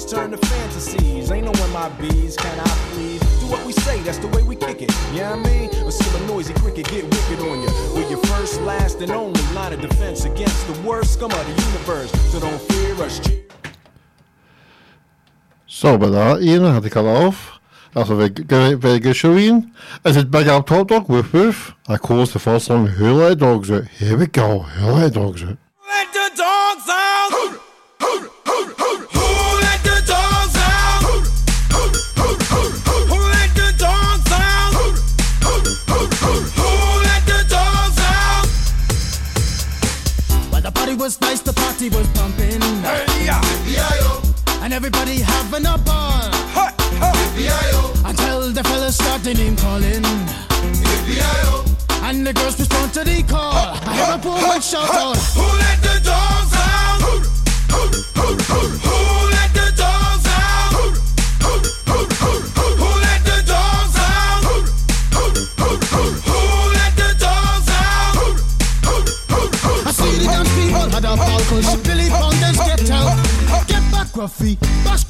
memories turn to fantasies. Ain't knowing my bees, can I please? Do what we say, that's the way we kick it. Yeah, you know I mean? Or still a noisy cricket get wicked on you. We're your first, last, and only line of defense against the worst scum of the universe. So don't fear us. So with that, Ian, I had to cut off. That's a very, very good show. Is it Big Up Top Dog, Woof Woof? Of course, the first song, Let Dogs Out? Here we go, Let Dogs Out? Was nice, the party was pumping. Hey, yeah. And everybody having a ball. Ha, ha. Until the fellas started name calling. And the girls respond to the call. I hear a woman shout out. Who let the dogs out?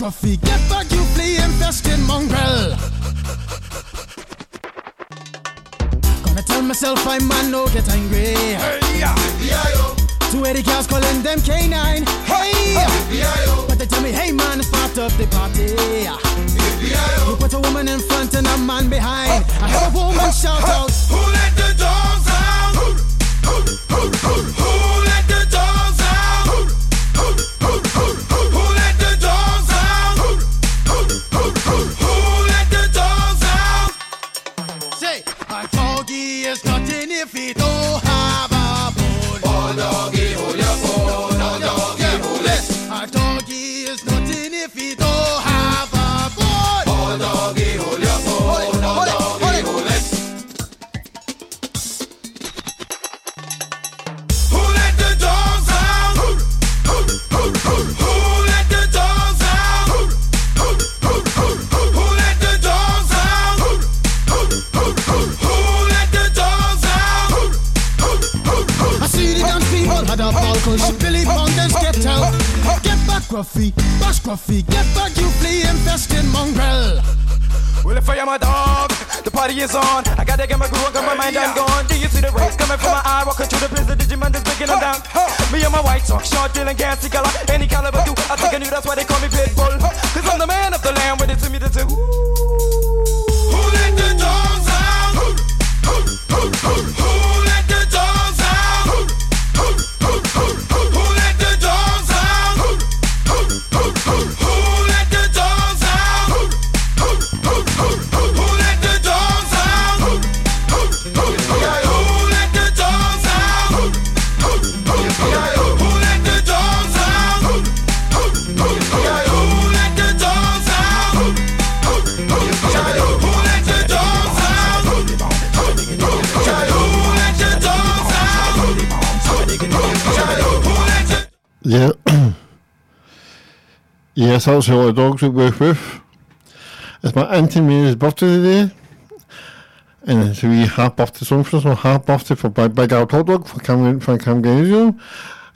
Gruffy, get back, you flea infested mongrel. Gonna tell myself I'm man, no get angry. Hey, yeah. Two Eddie cows calling them canine. Hey! But they tell me, hey man, it's part of the party. You put a woman in front and a man behind. I heard a woman shout out. Who let the dogs out? Who let the dogs fito hávából. Boldog hogy a Get back, Gruffy, bash get back, you flea infested mongrel. Well, if I am a dog, the party is on. I gotta get my groove on, my mind I'm gone. Do you see the rays coming from my eye? Walking through the prison, Digimon is breaking them down. Me and my white talk, short, dealing, gassy color. Any caliber do, I think I knew that's why they call yes, that's all the dogs at Woof Woof. It's my Auntie Mary's birthday today. And it's a wee happy birthday song for us, so happy birthday for Big, Big Al Hot Dog for Cam, for Cam Gainesville.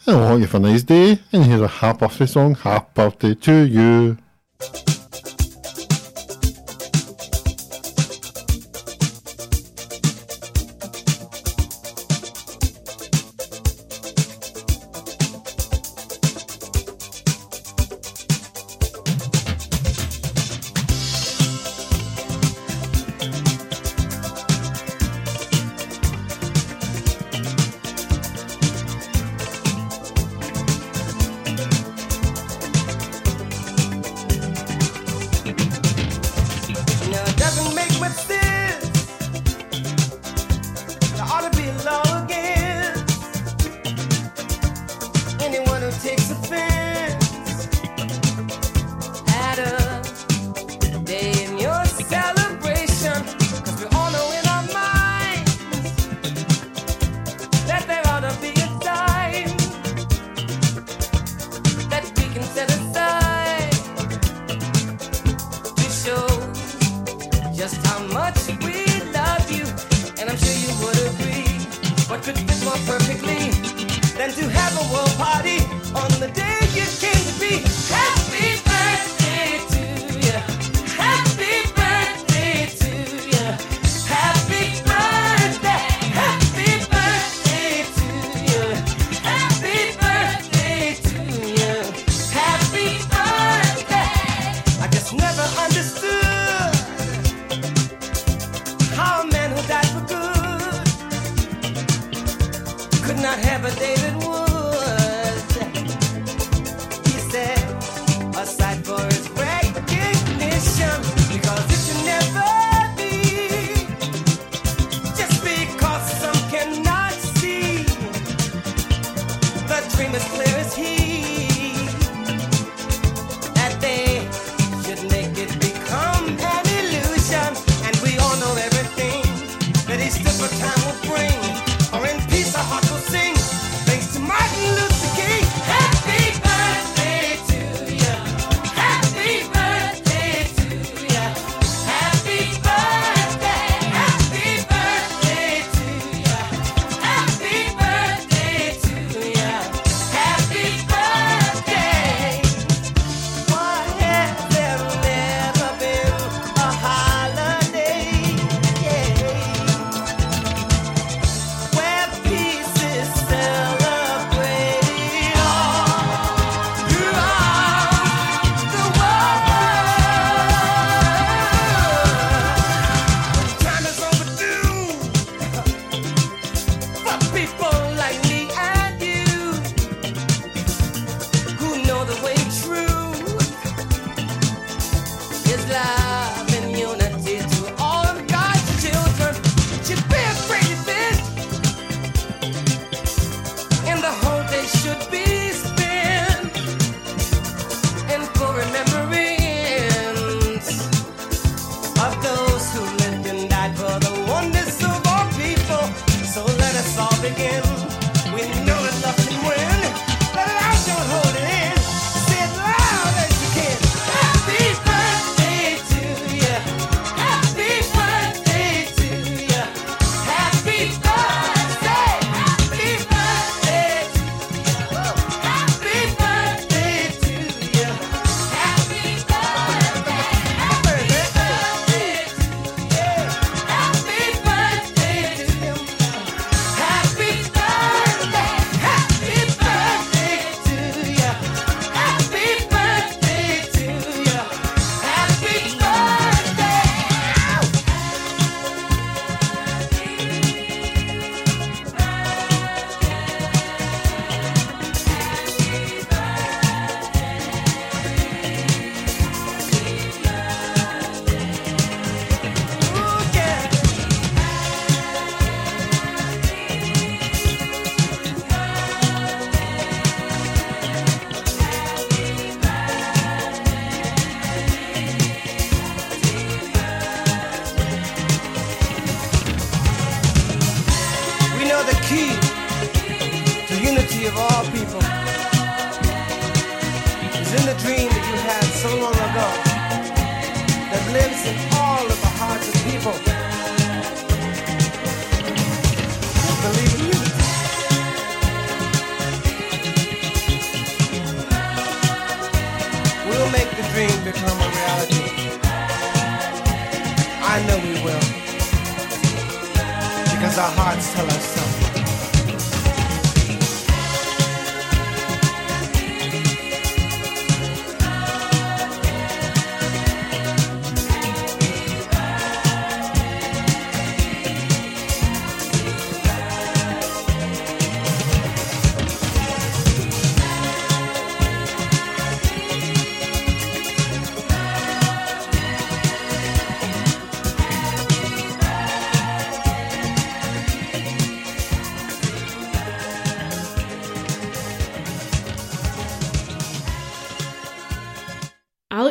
And I hope you have a nice day. And here's a happy birthday song, Happy Birthday to You. dream as clear as he.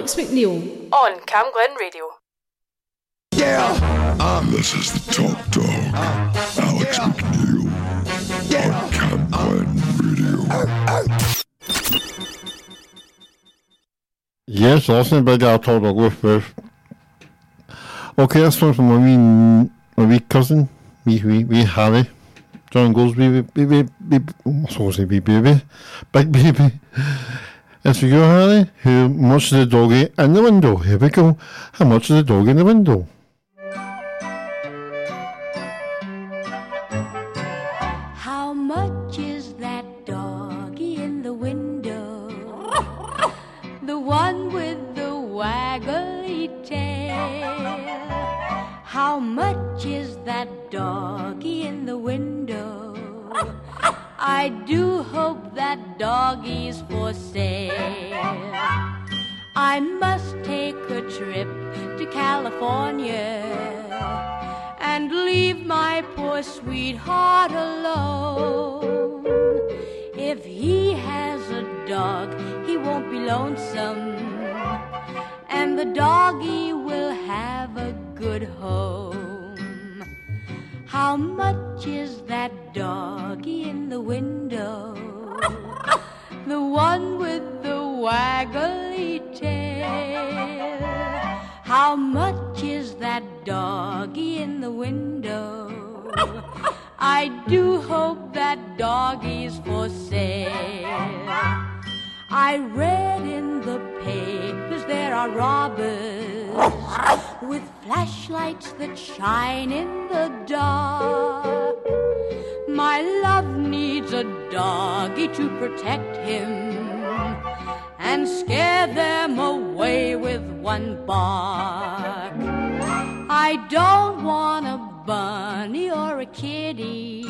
Alex McNeil. On Cam Glen Radio. Yeah, um, This is the Top Dog, Alex McNeil, on Cam Glen Radio. Oh, oh. Yes, listen, Big Al told I'll go first. Okay, that's one from my wee, my wee cousin, wee, wee, wee Harry. John goes, wee, wee, wee, wee, I'm supposed to say wee baby, big baby. It's for you, Harry. How much is the doggy in the window? Here we go. How much is the doggy in the window? How much is that doggy in the window? The one with the waggly tail. How much is that doggy? I do hope that doggy's for sale. I must take a trip to California and leave my poor sweetheart alone. If he has a dog, he won't be lonesome, and the doggy will have a good home. How much is that doggy in the window? The one with the waggly tail. How much is that doggy in the window? I do hope that doggy's for sale. I read in the papers there are robbers with flashlights that shine in the dark. My love needs a doggy to protect him and scare them away with one bark. I don't want a bunny or a kitty.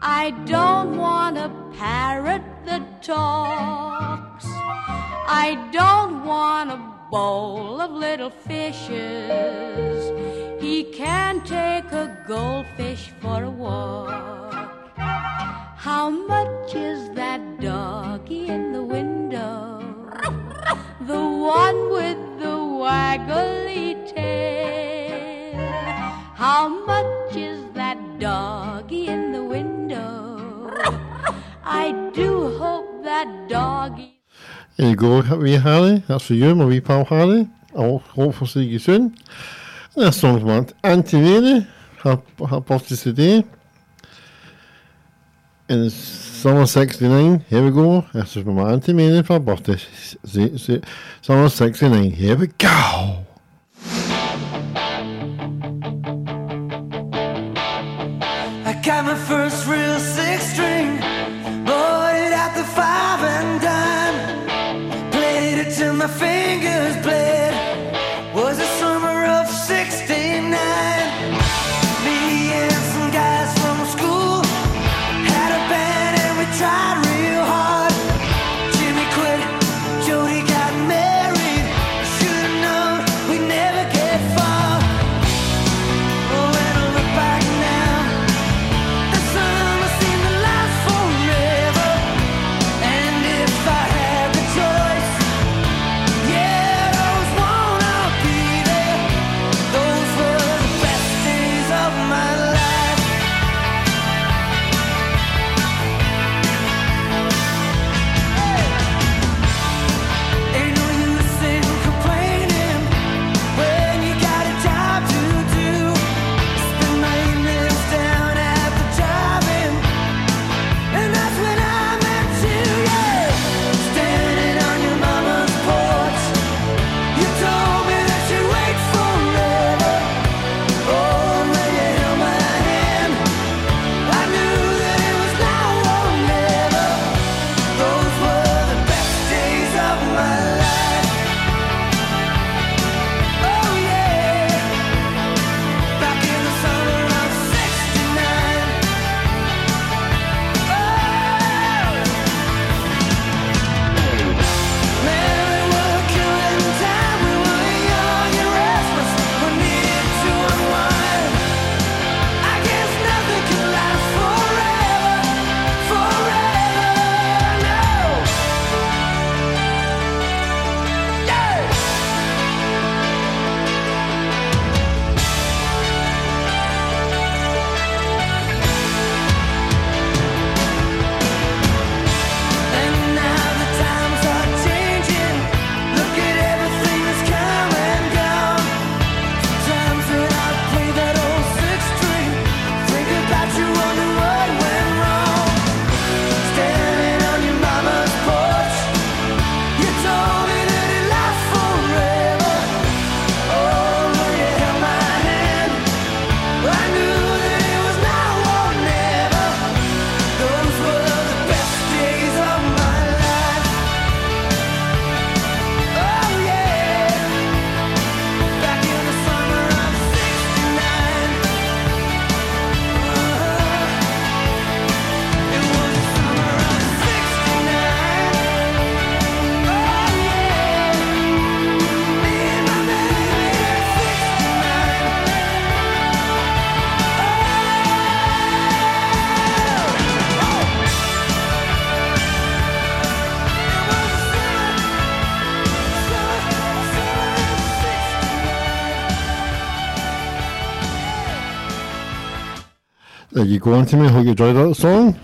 I don't want a parrot that talks. I don't want a bowl of little fishes. He can take a goldfish for a walk. How much is that doggy in the window? The one with the waggly tail. How much is that doggy in the window? I do hope that doggy. I går vi Harry, altså Jørm og vi Pau Harry, og Rolf og Stig Sund. Næste sang som vant Antivene, har, har postet til det. And it's summer 69, here we go. This is my Antivene fra Botte. Summer 69, here we go. There you go, Auntie May. Hope you enjoyed that song.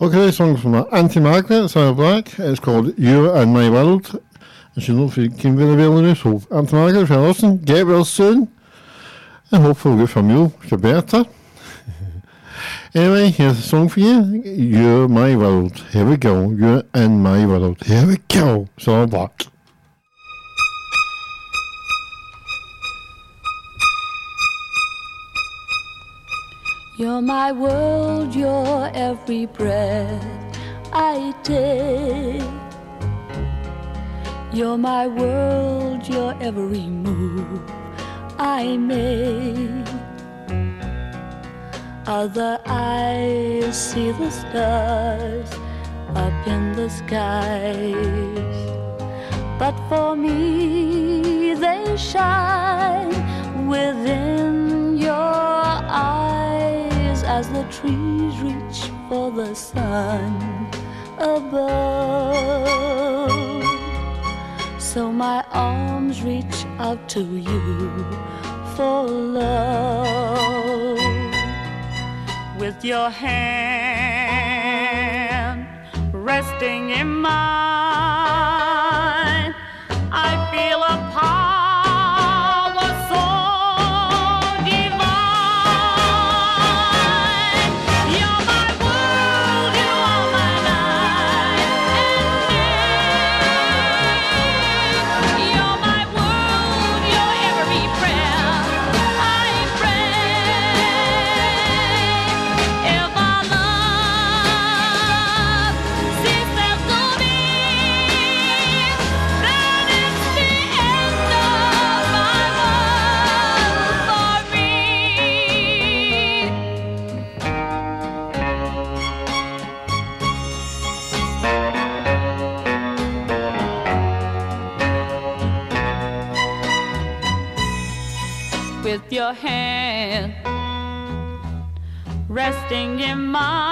Okay, song's from Auntie Margaret, Sarah Black. It's called You and My World. And she's not came very well in. So, Auntie Margaret, if you're listening, get well soon. And hopefully we'll get from you, you're better. anyway, here's a song for you. You're my world. Here we go. You're in my world. Here we go. Sarah Black. You're my world, you're every breath I take. You're my world, you're every move I make. Other eyes see the stars up in the skies. but for me they shine within your eyes as the trees reach for the sun above. So my arms reach out to you for love with your hand resting in mine. Your hand resting in mine.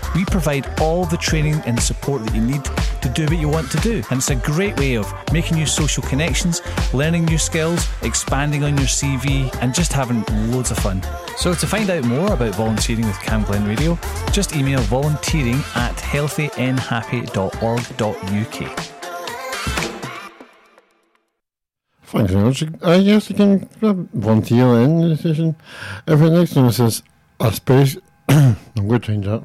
We provide all the training and support that you need to do what you want to do. And it's a great way of making new social connections, learning new skills, expanding on your CV, and just having loads of fun. So to find out more about volunteering with Cam Glen Radio, just email volunteering at healthynhappy.org.uk. Thanks very much. I guess you can volunteer in the. If the next one says a space, I'm going to change that.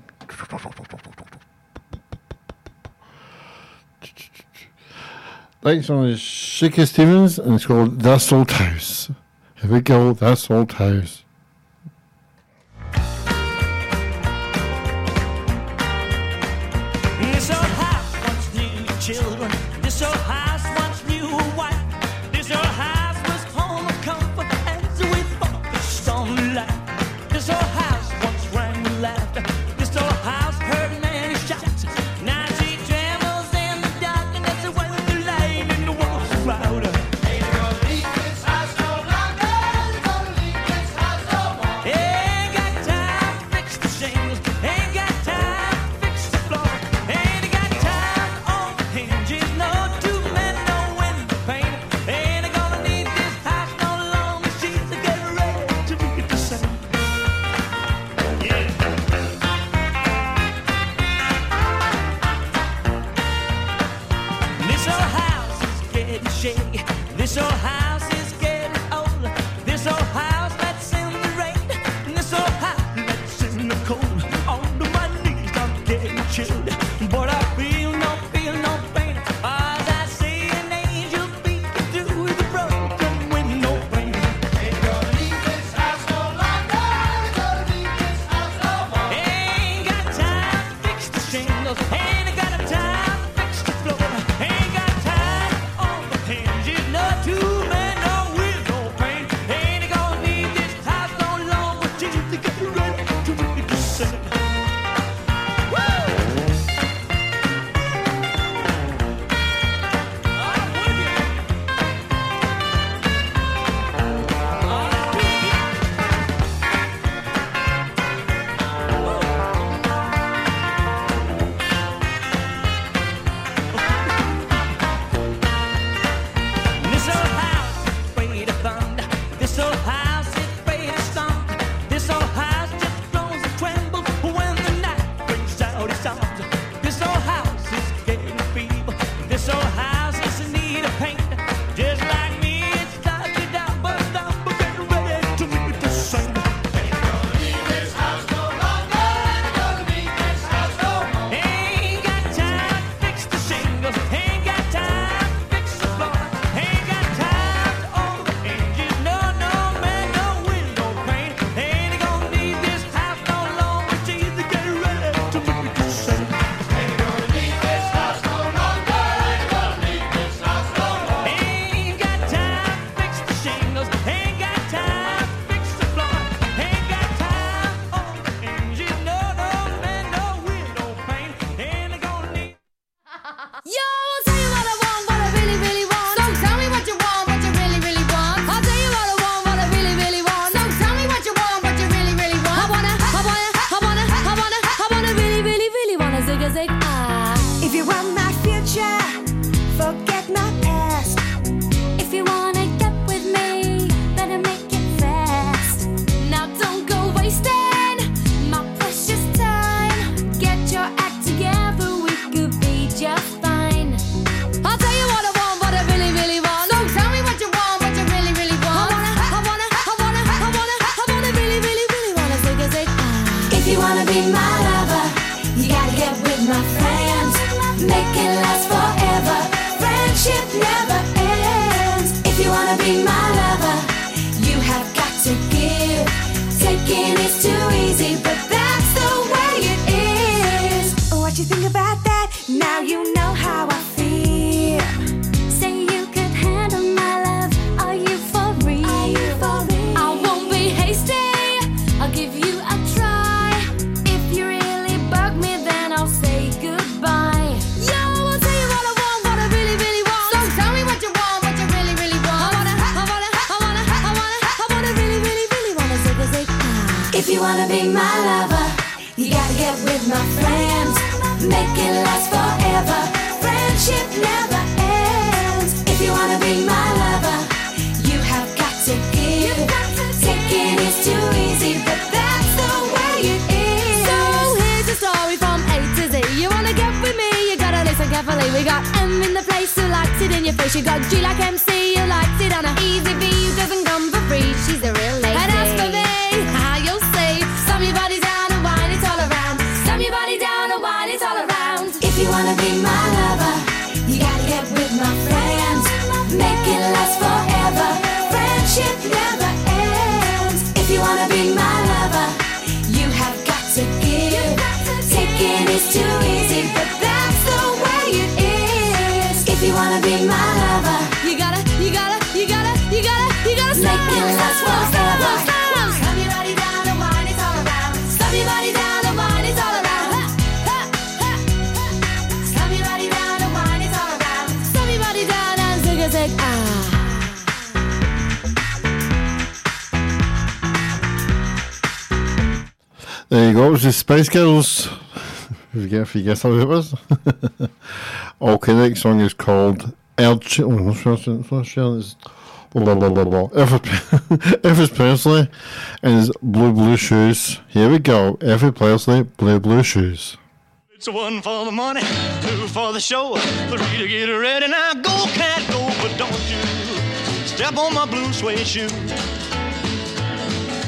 Next one is Shaky Stevens, and it's called That's Old House. Here we go, That's Old House. If you wanna be my lover, you gotta get with my friends. Make it last forever. Friendship never ends. If you wanna be my lover, you have got to give. Taking is too easy, but that's the way it is. So here's a story from A to Z. You wanna get with me? You gotta listen carefully. We got M in the place who likes it in your face. You got G like MC, who likes it on a easy V doesn't come for free. She's a real There you go. It was the Spice Girls. If you guess, if you guess how it was. okay, the next song is called Elch. Oh, It's blah, blah, blah, blah. Elvis Presley and his blue blue shoes. Here we go. Elvis Presley, blue blue shoes. It's one for the money, two for the show, three to get ready. Now go, cat, go, but don't you step on my blue suede shoe.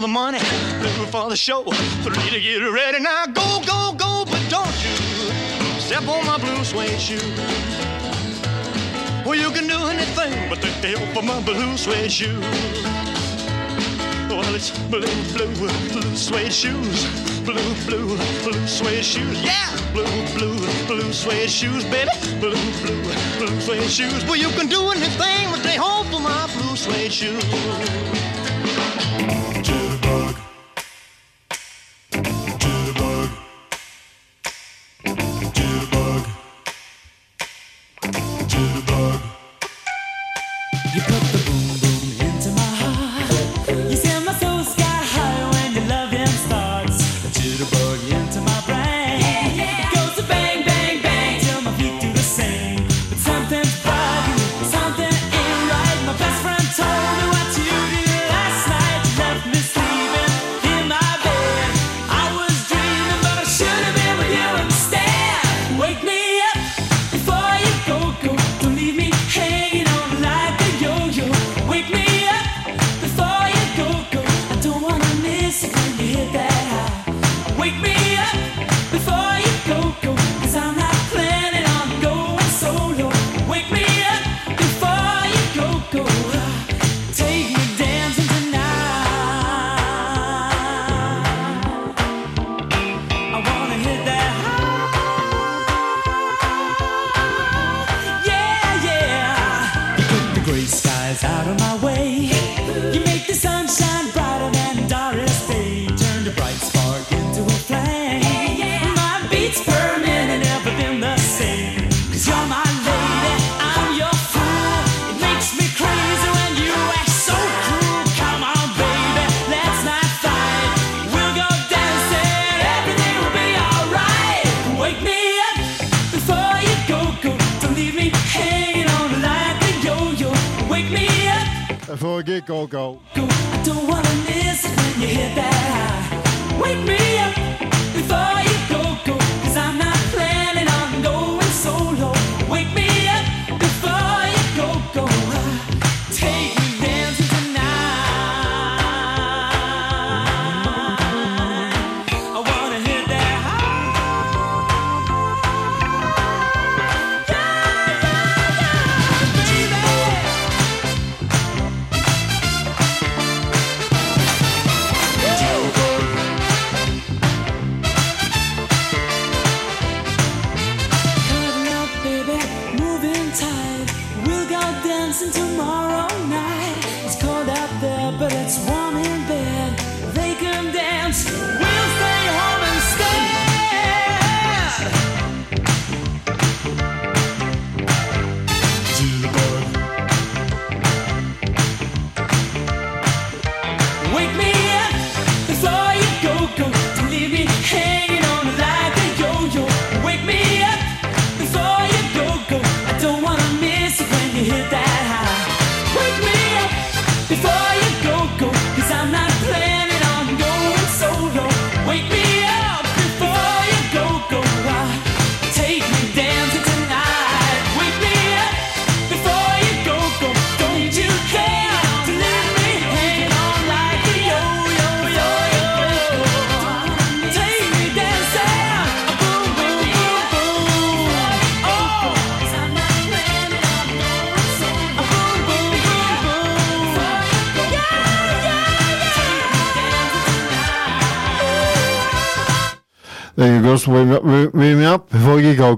For the money, two for the show, three to get ready. Now go, go, go, but don't you step on my blue suede shoe. Well, you can do anything but take the help of my blue suede shoe. Well, it's blue, blue, blue suede shoes. Blue, blue, blue suede shoes. Yeah! Blue, blue, blue suede shoes, baby. Blue, blue, blue suede shoes. Well, you can do anything but they hope for my blue suede shoes. Jitterbug. You put the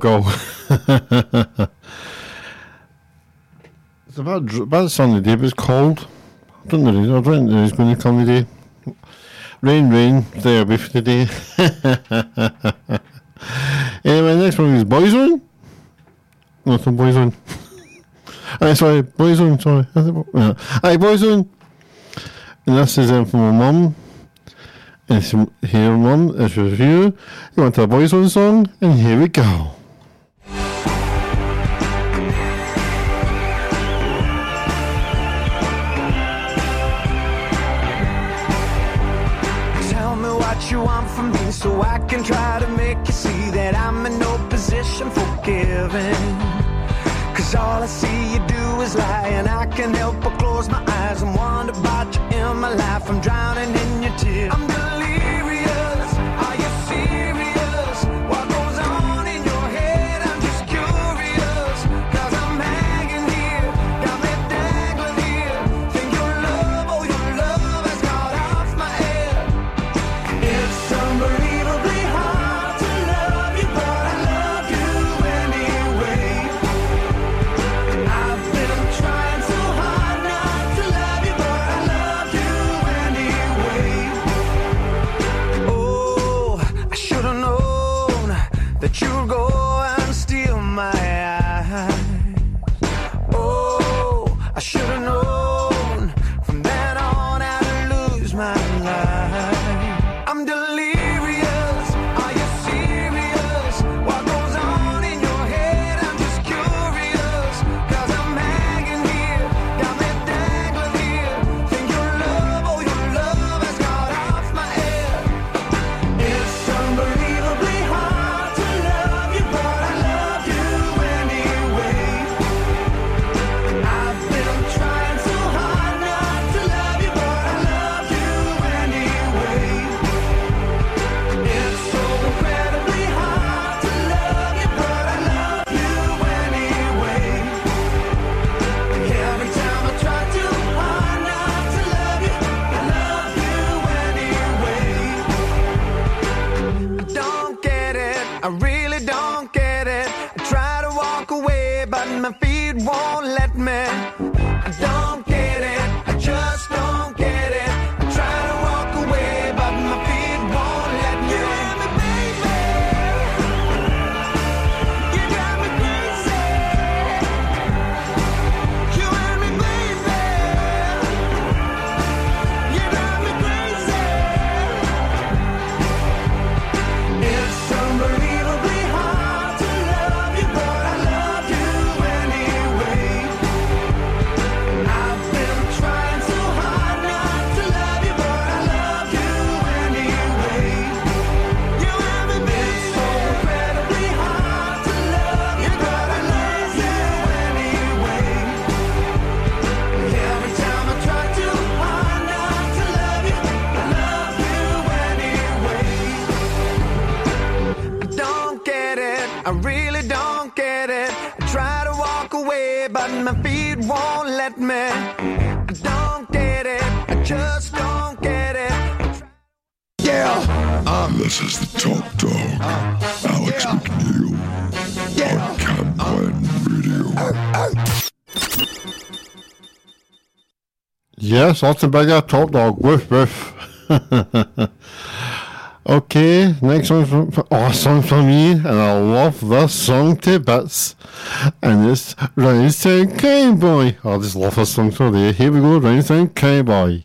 go. it's about bad, sunny day, but it's cold. I don't know. I don't know. It's been a today. day. Rain, rain, therapy for today. anyway, next one is Boyzone. Not Boyzone. I uh, sorry, Boyzone, sorry. No. Uh, boys One. And this is um, from my mum. And it's here, mum, it's review. You want a Boyzone song? And here we go. you want from me so I can try to make you see that I'm in no position for giving. Cause all I see you do is lie, and I can't help but close my eyes and wonder about you in my life. I'm drowning in your tears. you'll go. Salzenberger, Top Dog, woof woof. okay, next one from, oh, song from me, and I love this song to bits. And it's Rhinestone Cowboy. Oh, I just love this song today. Here we go, Rhinestone Cowboy.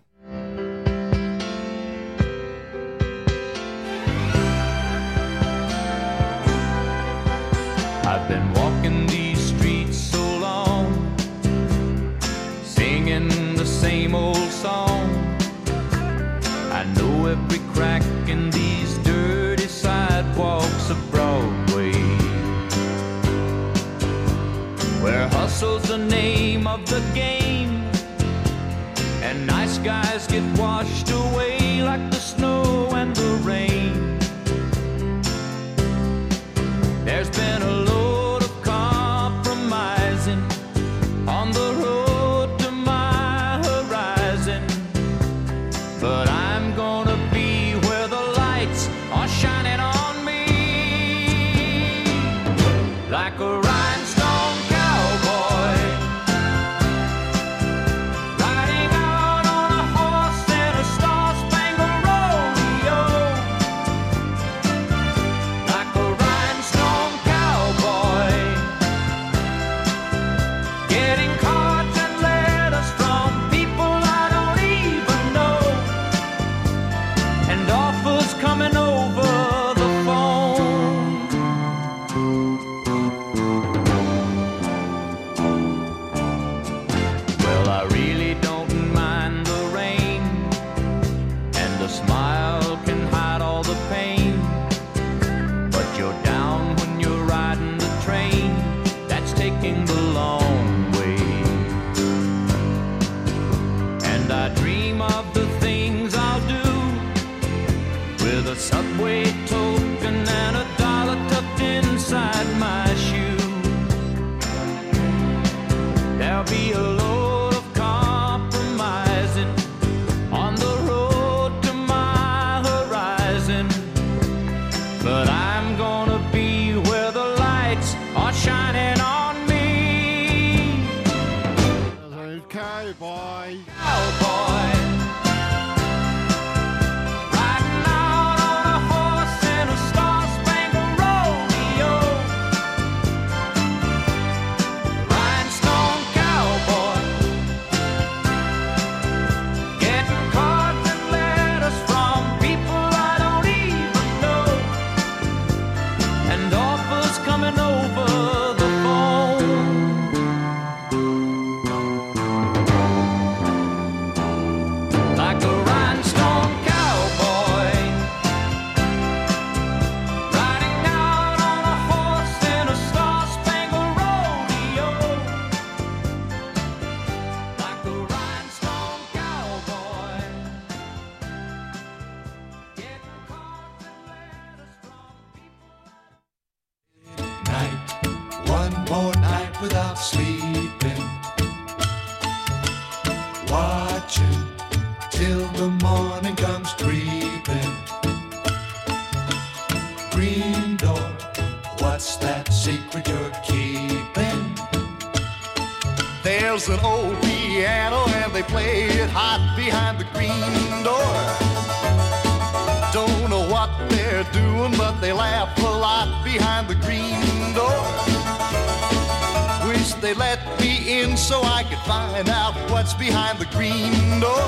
that's behind the green door.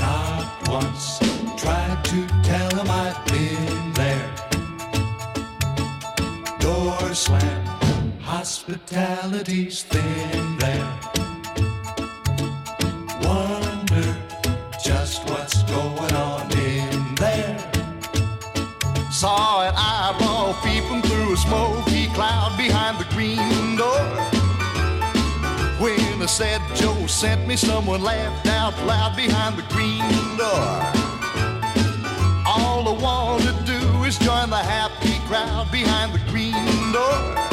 Not once tried to tell him I'd been there. Door slammed, hospitality's thin there. Wonder just what's going on in there. Saw an eyeball peeping through a smoke. said Joe sent me, someone laughed out loud behind the green door. All I want to do is join the happy crowd behind the green door.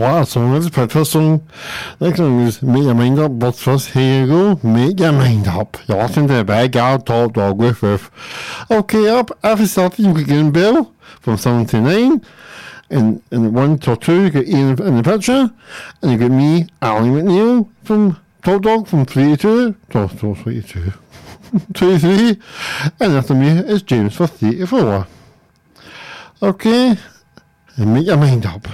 Wow, Breakfast-sång. Det klingas megamängder bort först hero, megamängder. Jag sen tillbaka och the dagen först. Okej, Dog episode you can get a bill from 7 to 9. And, and 1 to 2 you get Ian and the picture. And you get me, Ali McNeil, from Top Dog from 3 to 2 till 3 to 23. And after me is James for 34. Okay, and make your mind up.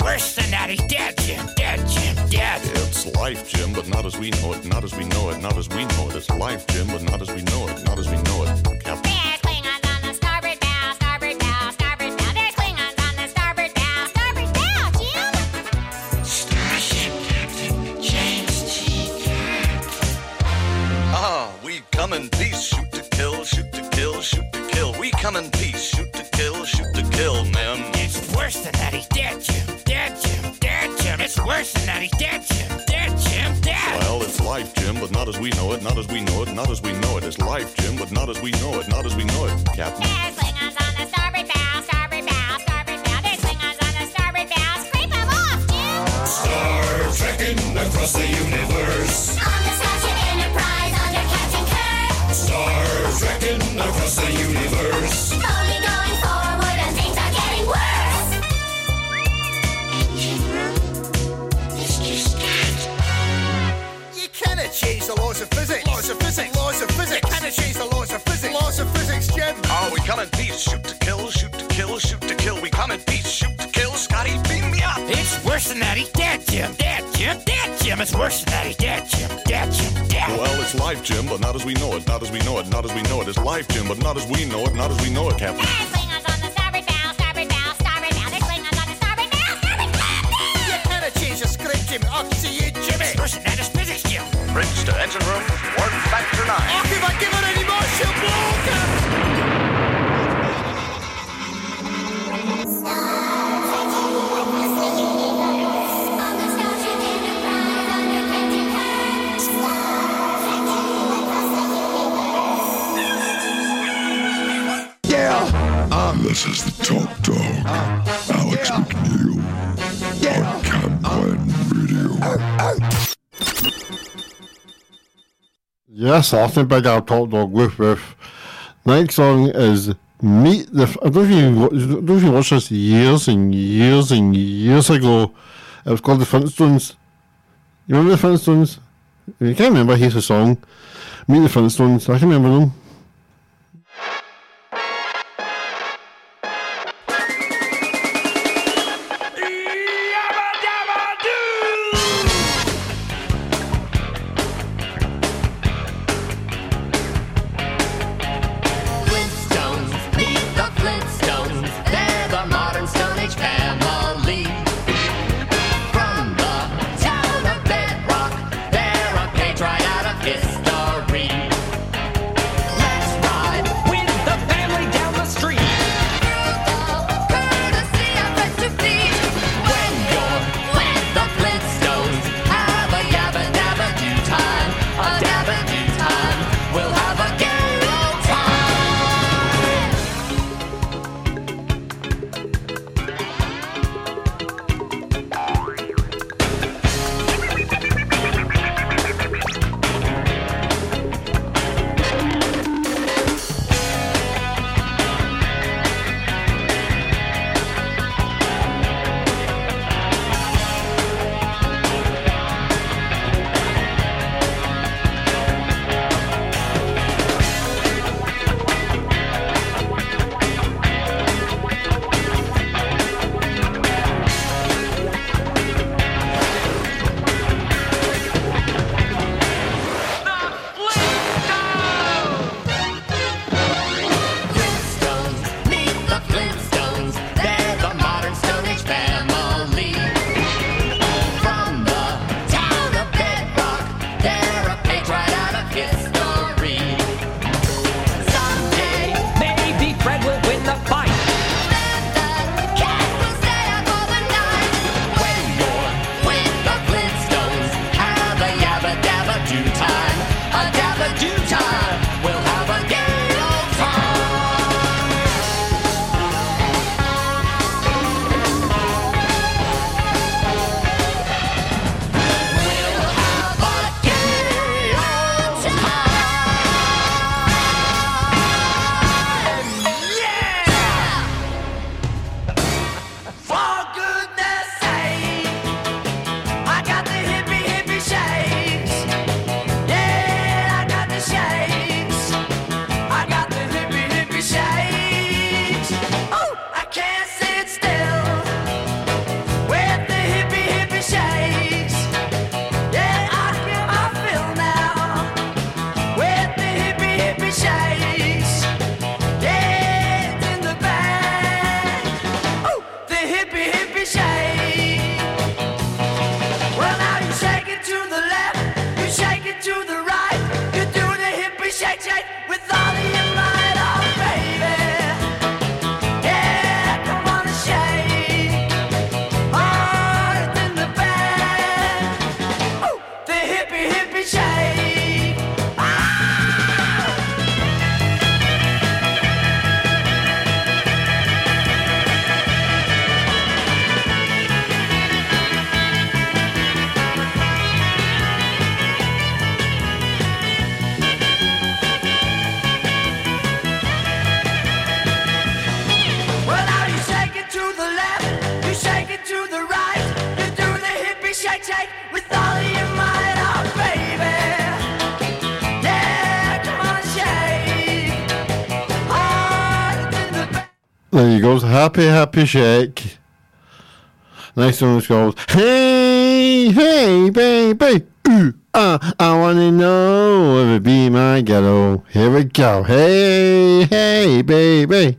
Worse than that. He's dead, Jim. Dead, Jim. Dead. It's life, Jim, but not as we know it, not as we know it, not as we know it. It's life, Jim, but not as we know it, not as we know it. We know it, not as we know it, not as we know it. It's life, Jim, but not as we know it, not as we know it. Captain. There's Klingons on the starboard bow, starboard bow, starboard bow. There's Klingons on the starboard bow. Scrape 'em off, Jim. Star trekking across the universe. On the Starship Enterprise under Captain Kirk. Star trekking across the universe. Laws of physics. Laws of physics. You cannot change the laws of physics. Laws of physics, Jim. Ah, we come in peace, shoot to kill, shoot to kill, shoot to kill. We come in peace, shoot to kill. Scotty, beam me up. It's worse than that. He's dead, Jim. Dead, Jim. Dead, Jim. It's worse than that. He's dead, Jim. Dead, Jim. Dead. Well, it's life, Jim, but not as we know it, not as we know it, not as we know it. It's life, Jim, but not as we know it, not as we know it, Captain. The script, to you, Jimmy. It's worse than that. Physics, Jim. Bridge to engine room, warp factor nine. Oh, if I give it any more, she'll blow. On the Starship Enterprise under Captain This is the top dog, uh, Alex McNeil, on Cam Glen Radio. Um. Yes, I Austin Big Al Top Dog Woof Woof. Next song is Meet the. I don't even, wa- I don't even watch this years and years and years ago. It was called The Flintstones. You remember The Flintstones? You can't remember, here's a song. Meet the Flintstones. I can remember them. Happy, happy shake. Next one was called Hey, hey, baby. Ooh, uh, I want to know if it be my ghetto. Here we go. Hey, hey, baby.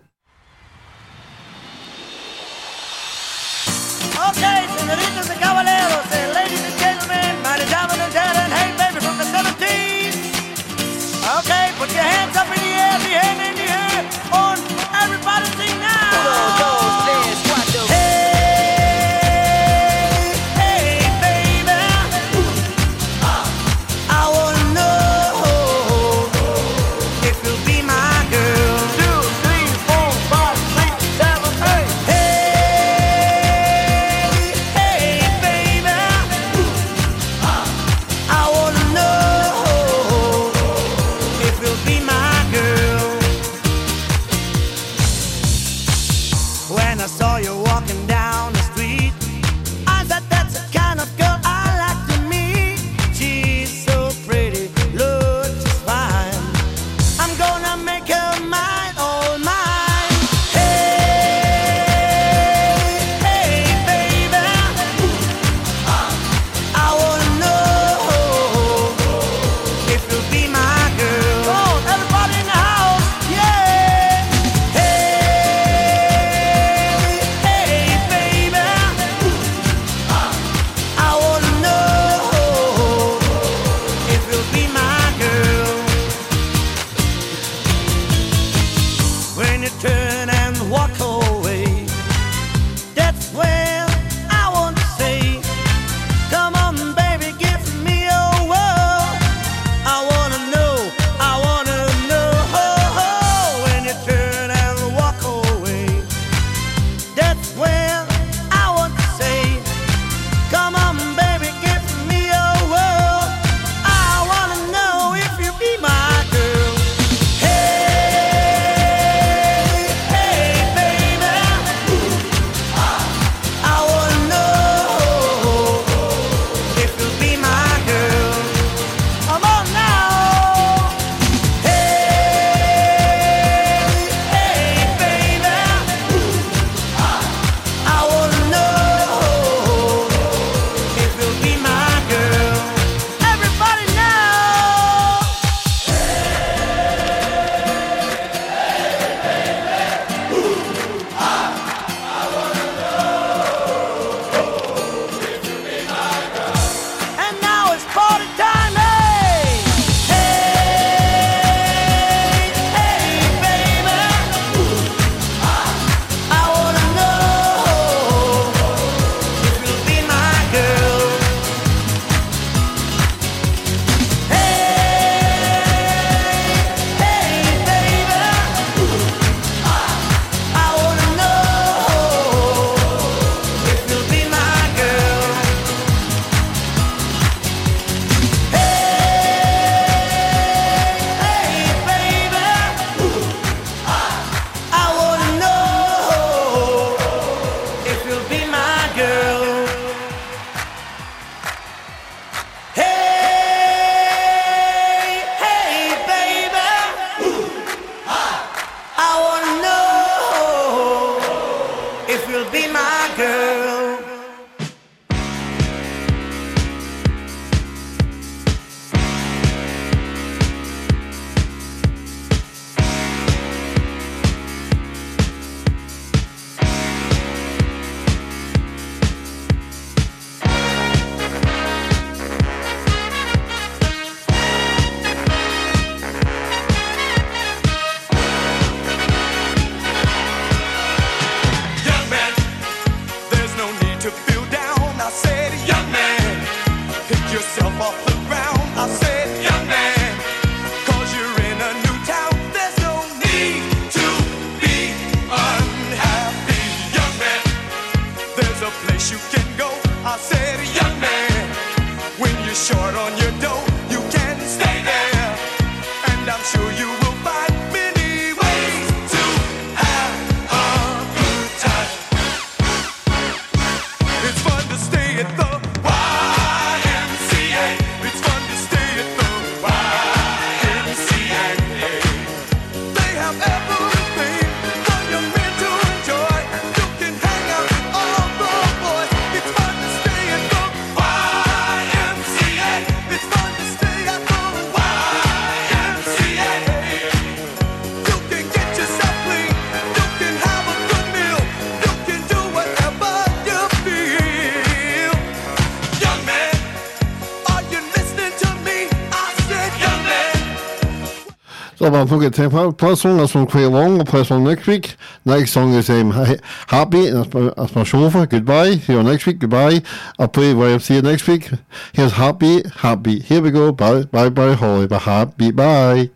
So don't forget to play, play a song that's from Quail Long. We'll play song next week. Next song is um, Happy, and that's my, that's my chauffeur. Goodbye. See you next week. Goodbye. I'll play where see you next week. Here's Happy, Happy. Here we go. Bye, bye, bye, Holly. Bye, happy, bye.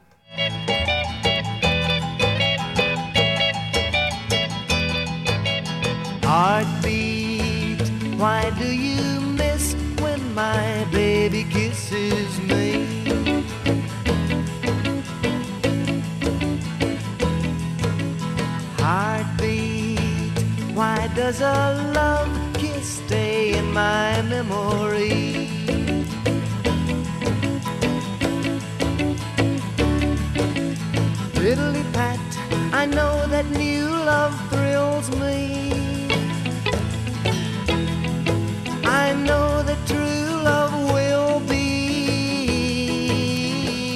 Heartbeat, why do you miss when my baby kisses does a love kiss stay in my memory? Fiddly pat, I know that new love thrills me. I know that true love will be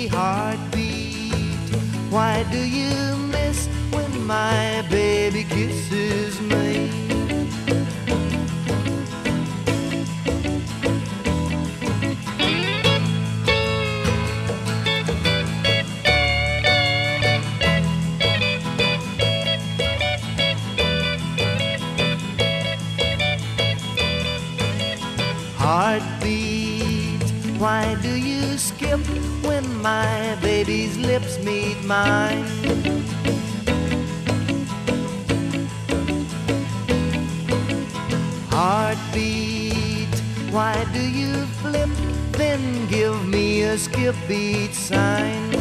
heartbeat. Why do you miss when my why do you skip when my baby's lips meet mine? Heartbeat, why do you flip, then give me a skip beat sign?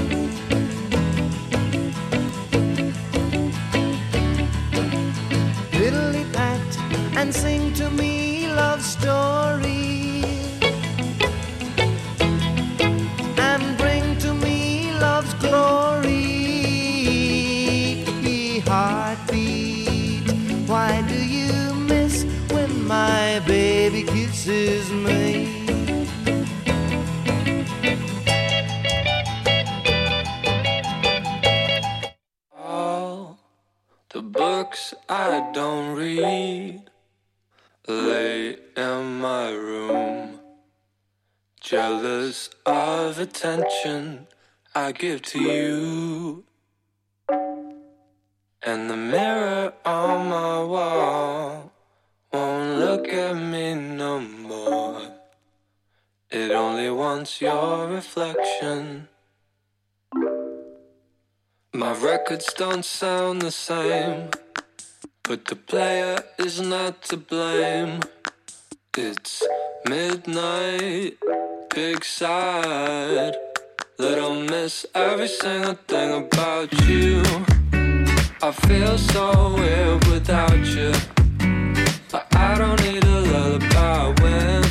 Fiddly pat and sing to me love stories I give to you. And the mirror on my wall won't look at me no more. It only wants your reflection. My records don't sound the same, but the player is not to blame. It's midnight, big side. I'll miss, every single thing about you. I feel so weird without you. But I don't need a lullaby when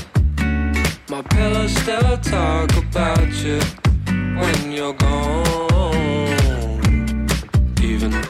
my pillows still talk about you when you're gone. Even